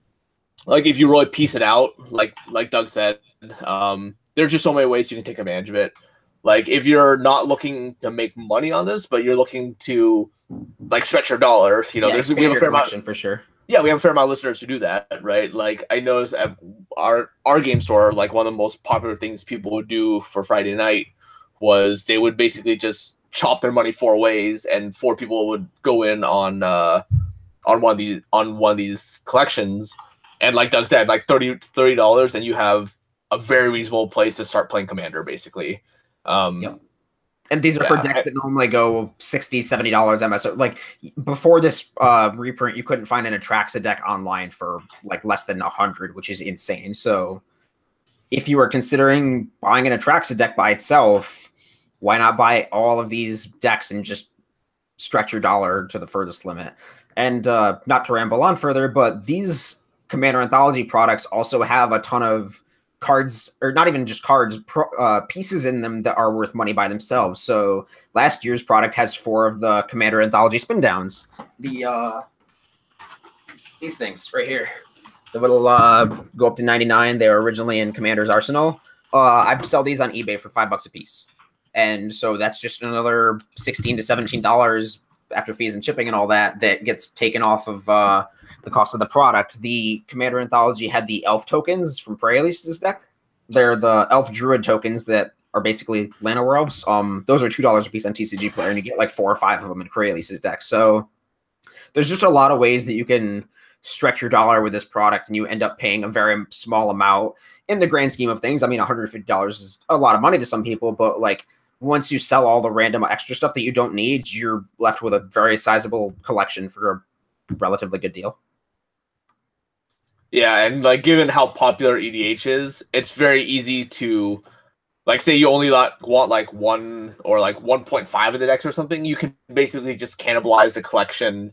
like if you really piece it out, like like Doug said, um, there's just so many ways you can take advantage of it. Like if you're not looking to make money on this, but you're looking to like stretch your dollar, you know, yeah, there's we have a fair amount for sure. Yeah, we have a fair amount of listeners who do that, right? Like I noticed at our our game store, like one of the most popular things people would do for Friday night was they would basically just chop their money four ways, and four people would go in on uh, on one of these on one of these collections and like Doug said, like 30 dollars, and you have a very reasonable place to start playing Commander, basically. Um, yep. And these are for decks I- that normally go 60 $70 MSO. Like before this uh, reprint, you couldn't find an Atraxa deck online for like less than 100, which is insane. So if you are considering buying an Atraxa deck by itself, why not buy all of these decks and just stretch your dollar to the furthest limit? And uh, not to ramble on further, but these Commander Anthology products also have a ton of cards, or not even just cards, pro, uh, pieces in them that are worth money by themselves. So last year's product has four of the Commander Anthology spin downs. The uh, these things right here, the little uh, go up to ninety nine. They were originally in Commander's Arsenal. Uh, I sell these on eBay for five bucks a piece, and so that's just another sixteen to seventeen dollars after fees and shipping and all that that gets taken off of uh, the cost of the product. The Commander Anthology had the Elf tokens from Freyalise's deck. They're the Elf Druid tokens that are basically Llanowar Elves. Um, those are two dollars a piece on TCG Player, and you get like four or five of them in Freyalise's deck. So there's just a lot of ways that you can stretch your dollar with this product, and you end up paying a very small amount in the grand scheme of things. I mean, $150 is a lot of money to some people, but like once you sell all the random extra stuff that you don't need, you're left with a very sizable collection for a relatively good deal. Yeah, and like given how popular EDH is, it's very easy to like say you only like, want like one or like 1.5 of the decks or something, you can basically just cannibalize the collection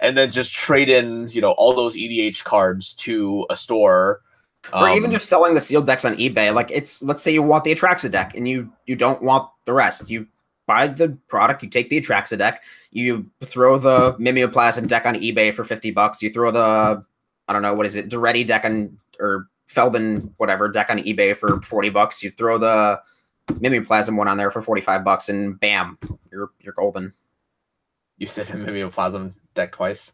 and then just trade in, you know, all those EDH cards to a store. or even Um, just selling the sealed decks on eBay. Like it's let's say you want the Atraxa deck and you you don't want the rest. You buy the product, you take the Atraxa deck, you throw the Mimeoplasm deck on eBay for 50 bucks, you throw the I don't know what is it, Daretti deck on or Feldon whatever deck on eBay for 40 bucks, you throw the Mimeoplasm one on there for 45 bucks and bam, you're you're golden. you said *laughs* Mimeoplasm deck twice.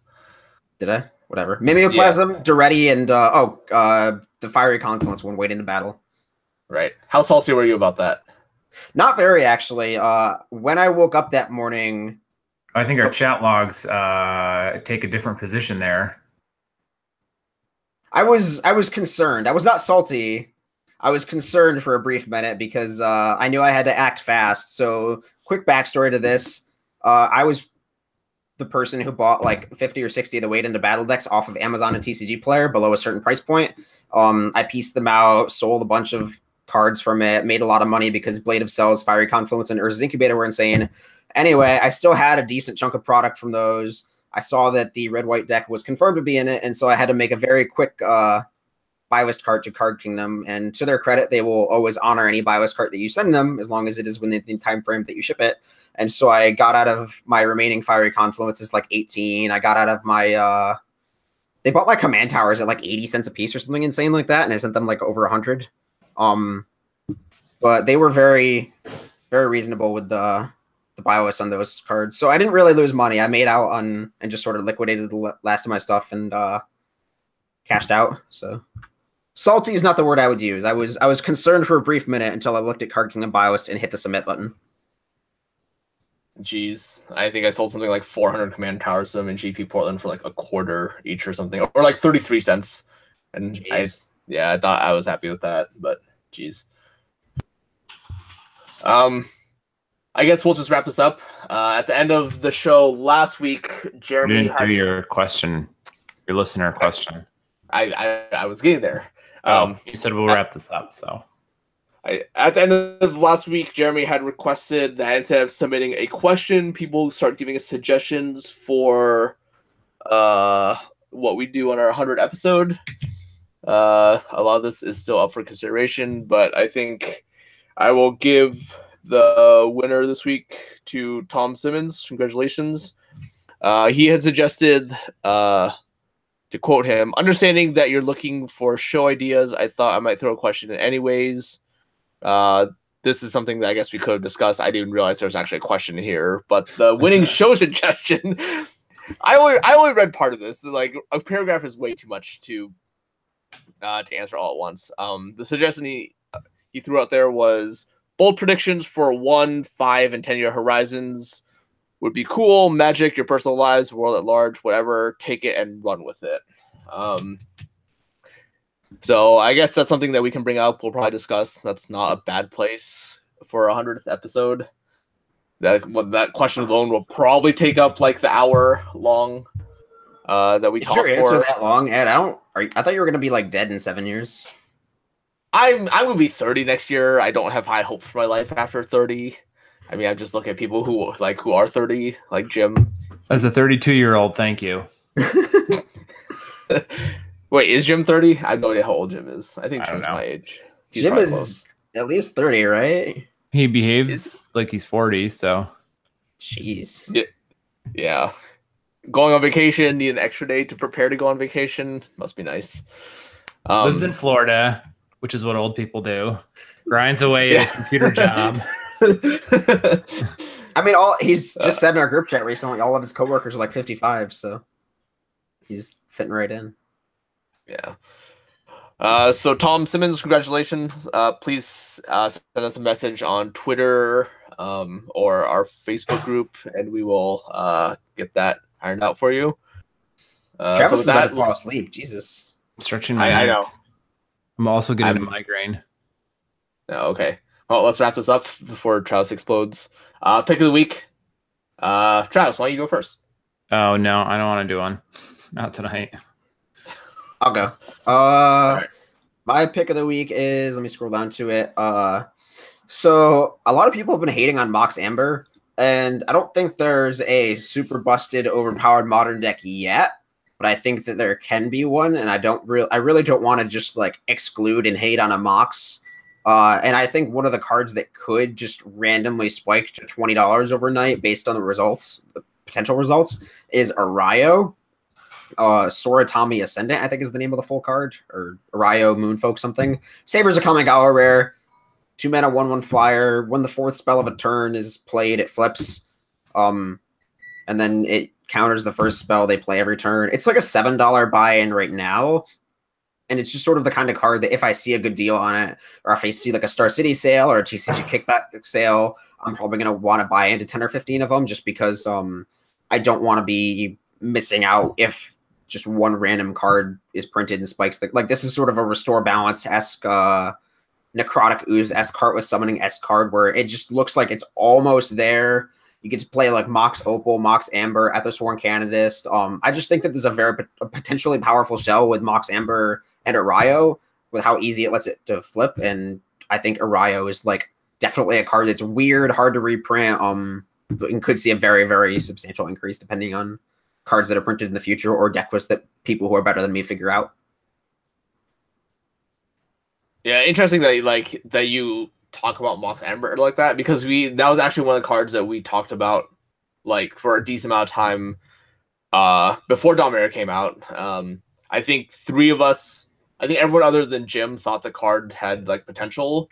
Did I? Whatever. Mimeoplasm, Daretti, and uh, oh, uh, the Fiery Confluence one Wade into Battle. Right. How salty were you about that? Not very, actually. Uh, when I woke up that morning, I think our chat logs uh, take a different position there. I was I was concerned. I was not salty. I was concerned for a brief minute because uh, I knew I had to act fast. So, quick backstory to this: uh, I was the person who bought like 50 or 60 of the Wade into Battle decks off of Amazon and TCG Player below a certain price point. Um, I pieced them out, sold a bunch of cards from it, made a lot of money because Blade of Selves, Fiery Confluence, and Urza's Incubator were insane. Anyway, I still had a decent chunk of product from those. I saw that the red white deck was confirmed to be in it, and so I had to make a very quick uh, card to Card Kingdom. And to their credit, they will always honor any buy card that you send them as long as it is within the time frame that you ship it. And so I got out of my remaining fiery confluences like 18. I got out of my uh they bought my command towers at like 80 cents a piece or something insane like that, and I sent them like over 100. Um but they were very very reasonable with the the bios on those cards. So I didn't really lose money. I made out on and just sort of liquidated the last of my stuff and uh cashed out. So salty is not the word I would use. I was I was concerned for a brief minute until I looked at Card Kingdom Bios and hit the submit button. Jeez, I think I sold something like 400 command towers to them in GP Portland for like a quarter each or something, or like 33 cents. And I, yeah, I thought I was happy with that, but jeez. Um, I guess we'll just wrap this up. Uh, at the end of the show last week, Jeremy You didn't had, do your question, your listener question. I, I I was getting there. Um, Um, you said we'll wrap this up, so I, at the end of last week, Jeremy had requested that instead of submitting a question, people start giving us suggestions for uh, what we do on our 100 episode. Uh, a lot of this is still up for consideration, but I think I will give the winner this week to Tom Simmons. Congratulations. Uh, he had suggested, uh, to quote him, understanding that you're looking for show ideas, I thought I might throw a question in anyways. Uh, this is something that I guess we could have discussed. I didn't realize there was actually a question here, but the winning *laughs* show suggestion. I only I only read part of this. Like a paragraph is way too much to uh, to answer all at once. Um, the suggestion he he threw out there was bold predictions for one, five, and ten year horizons would be cool. Magic, your personal lives, world at large, whatever. Take it and run with it. Um, so I guess that's something that we can bring up. We'll probably discuss. That's not a bad place for a hundredth episode. that what that question alone will probably take up like the hour long uh, that we Is talked your answer for. that long, Ed? I don't. Are I thought you were gonna be like dead in seven years. I'm I will be 30 next year. I don't have high hopes for my life after 30. I mean, I just look at people who like who are 30, like Jim. As a 32 year old, thank you. *laughs* Wait, is Jim 30? I have no idea how old Jim is. I think I Jim's know. my age. He's Jim is close. at least thirty, right? He behaves Is- like he's 40, so Jeez. Yeah. Going on vacation, need an extra day to prepare to go on vacation. Must be nice. Um, lives in Florida, which is what old people do. Grinds away at his computer job. *laughs* I mean, all he's Uh, just said in our group chat recently. All of his coworkers are like fifty-five, so he's fitting right in. Yeah. Uh, so Tom Simmons, congratulations. Uh, please uh, send us a message on Twitter um, or our Facebook group, and we will uh, get that ironed out for you. Uh, Travis so is with about that, to fall we'll- asleep. Jesus. Stretching my I, I know. I'm also getting a I'm- migraine. Oh, okay. Well, let's wrap this up before Travis explodes. Uh, pick of the week. Uh, Travis, why don't you go first? Oh no, I don't want to do one. *laughs* Not tonight. I'll go. Uh, right. my pick of the week is. Let me scroll down to it. Uh, so a lot of people have been hating on Mox Amber, and I don't think there's a super busted, overpowered modern deck yet. But I think that there can be one, and I don't really, I really don't want to just like exclude and hate on a Mox. Uh, and I think one of the cards that could just randomly spike to twenty dollars overnight based on the results, the potential results, is Erayo uh Soratami Ascendant, I think is the name of the full card, or Erayo Moonfolk something. Saviors of Kamigawa rare, two mana, one one flyer. When the fourth spell of a turn is played, it flips. Um and then it counters the first spell they play every turn. It's like a seven dollar buy-in right now. And it's just sort of the kind of card that if I see a good deal on it, or if I see like a Star City sale or a TCG *sighs* kickback sale, I'm probably gonna want to buy into 10 or 15 of them just because um I don't want to be missing out if just one random card is printed and spikes the like this is sort of a restore balance esque uh necrotic ooze s card with summoning s card where it just looks like it's almost there you get to play like mox opal mox amber at the sworn candidist um i just think that there's a very a potentially powerful shell with mox amber and erayo with how easy it lets it to flip and i think erayo is like definitely a card that's weird hard to reprint um and could see a very very substantial increase depending on cards that are printed in the future or deck lists that people who are better than me figure out. Yeah, interesting that like that you talk about Mox Amber like that because we that was actually one of the cards that we talked about like for a decent amount of time uh before Dominaria came out. Um I think three of us I think everyone other than Jim thought the card had like potential.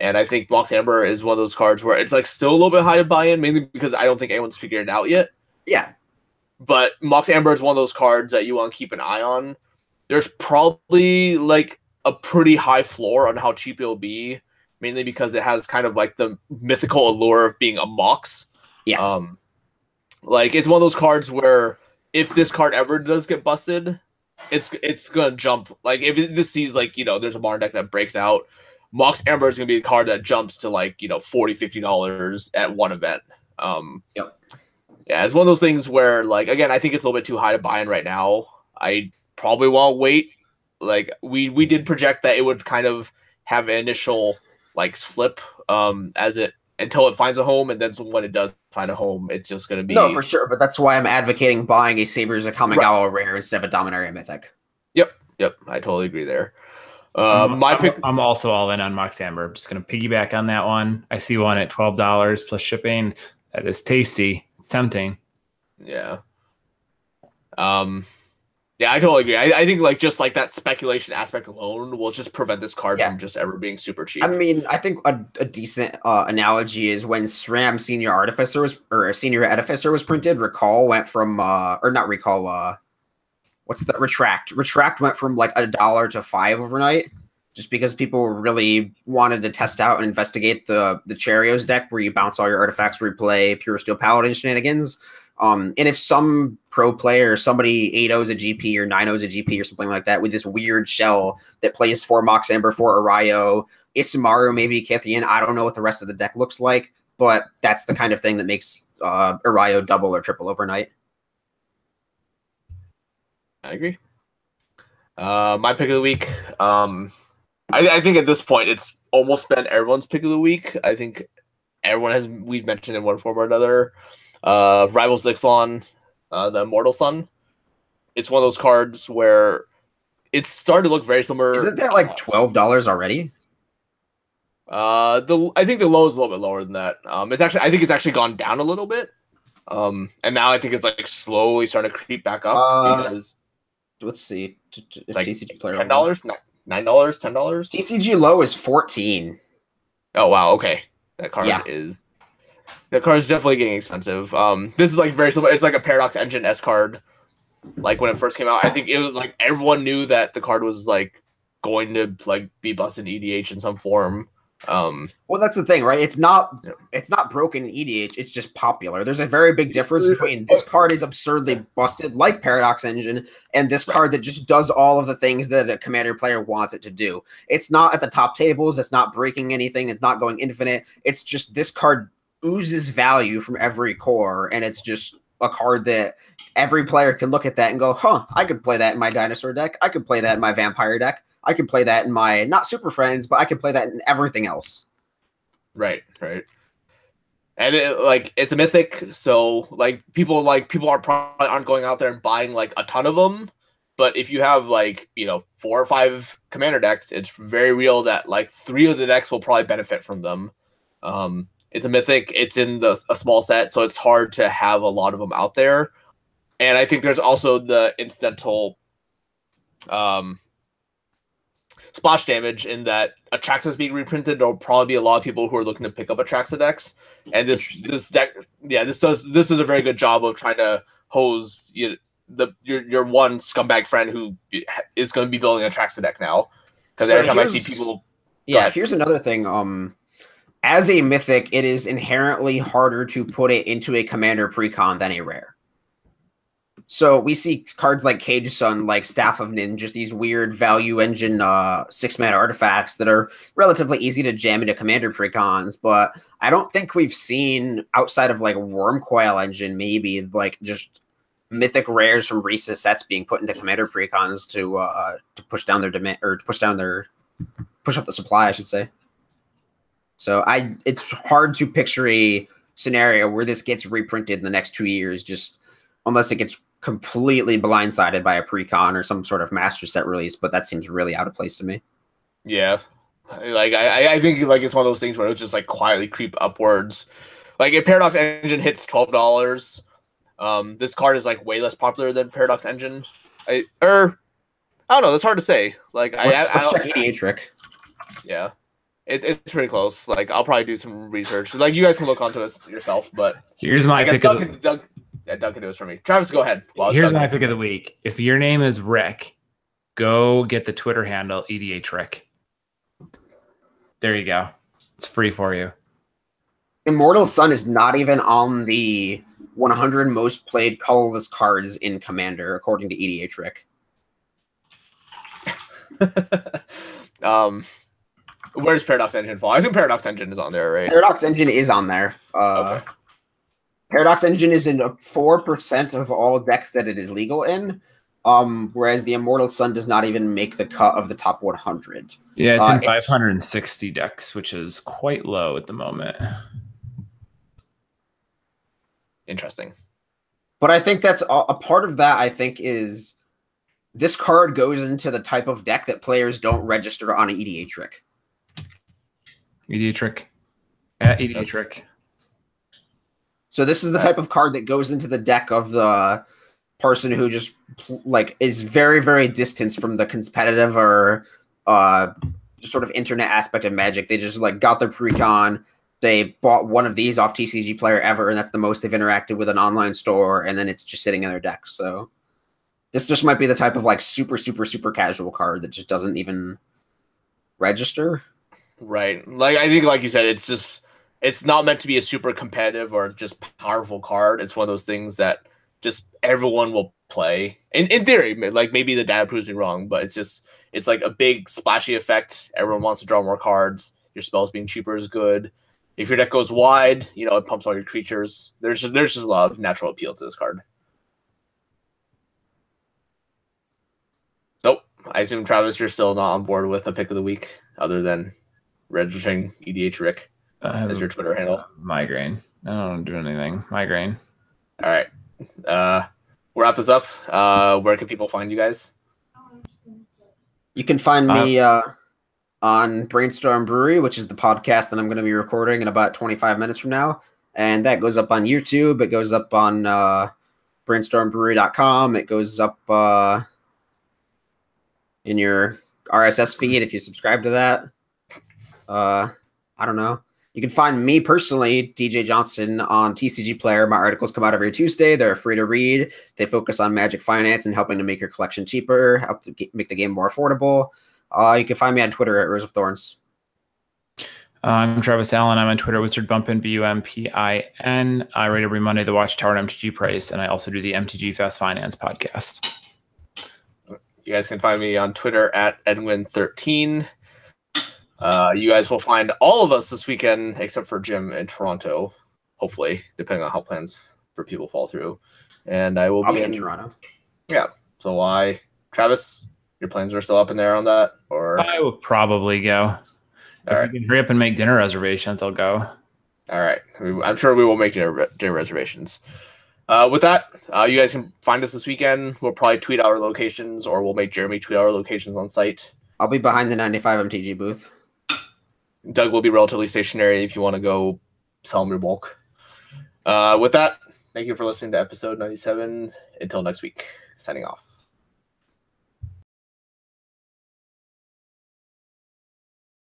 And I think Mox Amber is one of those cards where it's like still a little bit high to buy in, mainly because I don't think anyone's figured it out yet. Yeah, But Mox Amber is one of those cards that you want to keep an eye on. There's probably like a pretty high floor on how cheap it'll be, mainly because it has kind of like the mythical allure of being a Mox. Yeah. Um, like it's one of those cards where if this card ever does get busted, it's it's gonna jump. Like if it, this sees like you know there's a modern deck that breaks out, Mox Amber is gonna be the card that jumps to like you know 40 50 dollars at one event. Um, Yep. Yeah, it's one of those things where like again I think it's a little bit too high to buy in right now. I probably won't wait. Like we we did project that it would kind of have an initial like slip um as it until it finds a home and then when it does find a home it's just gonna be no, for sure. But that's why I'm advocating buying a Saviors of Kamigawa rare instead of a Dominaria Mythic. Yep, yep, I totally agree there. Uh, I'm- my pick. I'm also all in on Mox Amber. I'm just gonna piggyback on that one. I see one at twelve dollars plus shipping. That is tasty. It's tempting. Yeah. Um. Yeah, I totally agree. I, I think like just like that speculation aspect alone will just prevent this card Yeah. from just ever being super cheap. I mean, I think a, a decent uh, analogy is when SRAM Senior Artificer was or Senior Edificer was printed. Recall went from uh, or not recall. Uh, what's the retract? Retract went from like a dollar to five overnight, just because people really wanted to test out and investigate the the Charios deck where you bounce all your artifacts, replay pure steel paladin shenanigans. Um, and if some pro player, somebody 8 0s a GP or 9 0s a GP or something like that with this weird shell that plays for Mox Amber, for Erayo, Isamaru, maybe Kytheon, I don't know what the rest of the deck looks like, but that's the kind of thing that makes uh, Erayo double or triple overnight. I agree. Uh, my pick of the week. Um, I, I think at this point it's almost been everyone's pick of the week. I think everyone has we've mentioned in one form or another. Uh, Rivals Ixalan, uh, the Immortal Sun. It's one of those cards where it's starting to look very similar. Isn't that like twelve dollars already? Uh, the I think the low is a little bit lower than that. Um, it's actually I think it's actually gone down a little bit. Um, and now I think it's like slowly starting to creep back up Uh, because Let's see. It's like TCG player ten dollars, nine dollars, ten dollars. TCG low is fourteen. Oh wow, okay. That card Yeah. is that card is definitely getting expensive. Um this is like very similar it's like a paradox engine S card. Like when it first came out, I think it was like everyone knew that the card was like going to like be busted in EDH in some form. Um Well, that's the thing, right? It's not Yeah. it's not broken in EDH. It's just popular. There's a very big difference between this card is absurdly busted, like Paradox Engine, and this card that just does all of the things that a commander player wants it to do. It's not at the top tables. It's not breaking anything. It's not going infinite. It's just this card oozes value from every core, and it's just a card that every player can look at that and go, "Huh, I could play that in my dinosaur deck. I could play that in my vampire deck." I could play that in my not super friends, but I could play that in everything else. right, right. And it, like it's a mythic, so like people like people aren't probably aren't going out there and buying like a ton of them. But if you have like you know four or five commander decks, it's very real that like three of the decks will probably benefit from them. Um, it's a mythic. It's in the a small set, so it's hard to have a lot of them out there. And I think there's also the incidental um, splash damage in that Atraxa is being reprinted. There'll probably be a lot of people who are looking to pick up Atraxa decks, and this this deck, yeah, this does this is a very good job of trying to hose you the your your one scumbag friend who is going to be building a Atraxa deck now. Because So every time I see people, Yeah, here's another thing. Um, as a mythic, it is inherently harder to put it into a commander precon than a rare. So we see cards like Caged Sun, like Staff of Nin, just these weird value engine uh, six mana artifacts that are relatively easy to jam into commander precons. But I don't think we've seen outside of like Wurmcoil engine, maybe like just mythic rares from recent sets being put into commander precons to uh, to push down their demand or to push down their push up the supply, I should say. So I it's hard to picture a scenario where this gets reprinted in the next two years, just unless it gets completely blindsided by a precon or some sort of master set release. But that seems really out of place to me. yeah, like I I- I think like it's one of those things where it'll just like quietly creep upwards. Like if Paradox Engine hits twelve dollars, um, this card is like way less popular than Paradox Engine. I or I don't know. That's hard to say. Like I, Let's, I, let's I EDHREC. yeah, it, it's pretty close. Like I'll probably do some research. Like you guys can look onto this yourself, but Here's my I guess pick of Doug, the, can, Doug, yeah, Doug can do this for me. Travis, go ahead. while here's Doug my pick of the week. If your name is Rick, go get the Twitter handle EDH Rick. There you go. It's free for you. Immortal Sun is not even on the 100 most played colorless cards in Commander, according to EDHREC. *laughs* um, where's Paradox Engine fall? I assume Paradox Engine is on there, right? Paradox Engine is on there. Uh, Okay. Paradox Engine is in four percent of all decks that it is legal in, um, whereas the Immortal Sun does not even make the cut of the top 100. Yeah, it's Uh, in it's- 560 decks, which is quite low at the moment. Interesting. But I think that's a, a part of that. I think is this card goes into the type of deck that players don't register on an EDHREC. EDHREC. At Trick. So this is the Uh, type of card that goes into the deck of the person who just like is very very distant from the competitive or uh sort of internet aspect of Magic. They just like got their precon. They bought one of these off TCG Player ever, and that's the most they've interacted with an online store, and then it's just sitting in their deck. So this just might be the type of like super super super casual card that just doesn't even register. Right. Like I think, like you said, it's just it's not meant to be a super competitive or just powerful card. It's one of those things that just everyone will play. In in theory, like maybe the data proves me wrong, but it's just it's like a big splashy effect. Everyone wants to draw more cards. Your spells being cheaper is good. if your deck goes wide, you know it pumps all your creatures. There's just, there's just a lot of natural appeal to this card. Nope. I assume Travis, you're still not on board with the pick of the week, other than registering EDH Rick as your Twitter handle. Migraine. I don't do anything. Migraine. All right. Uh, we'll wrap this up. Uh, where can people find you guys? You can find me uh, on Brainstorm Brewery, which is the podcast that I'm going to be recording in about 25 minutes from now. And that goes up on YouTube. It goes up on uh, brainstormbrewery.com. It goes up uh, in your RSS feed if you subscribe to that. Uh, I don't know. You can find me personally, DJ Johnson, on TCG Player. My articles come out every Tuesday. They're free to read. They focus on magic finance and helping to make your collection cheaper, help to get, make the game more affordable. Uh, you can find me on Twitter at Rose of Thorns. I'm Travis Allen. I'm on Twitter, Wizard Bumpin, B U M P I N. I write every Monday the Watchtower and MTG Price, and I also do the MTG Fast Finance podcast. You guys can find me on Twitter at Edwin13. Uh, you guys will find all of us this weekend, except for Jim in Toronto, hopefully, depending on how plans for people fall through. And I will I'll be be in in Toronto. Yeah. So I, Travis, your plans are still up in there on that, or I will probably go. If All you right. can hurry up and make dinner reservations, I'll go. all right. I'm sure we will make dinner, dinner reservations. Uh, with that, uh, you guys can find us this weekend. We'll probably tweet our locations, or we'll make Jeremy tweet our locations on site. I'll be behind the 95 MTG booth. Doug will be relatively stationary if you want to go sell him your bulk. Uh, with that, thank you for listening to episode 97. Until next week, signing off.